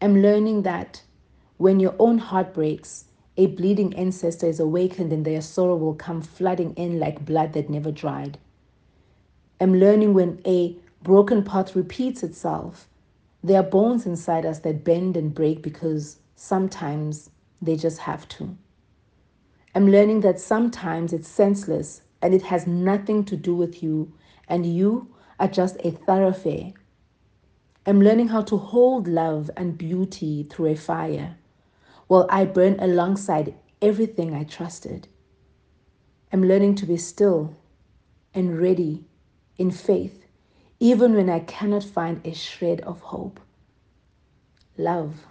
am learning that when your own heart breaks, a bleeding ancestor is awakened and their sorrow will come flooding in like blood that never dried. I'm learning when a broken path repeats itself, there are bones inside us that bend and break because sometimes they just have to. I'm learning that sometimes it's senseless and it has nothing to do with you, and you are just a thoroughfare. I'm learning how to hold love and beauty through a fire while I burn alongside everything I trusted. I'm learning to be still and ready in faith, even when I cannot find a shred of hope. Love.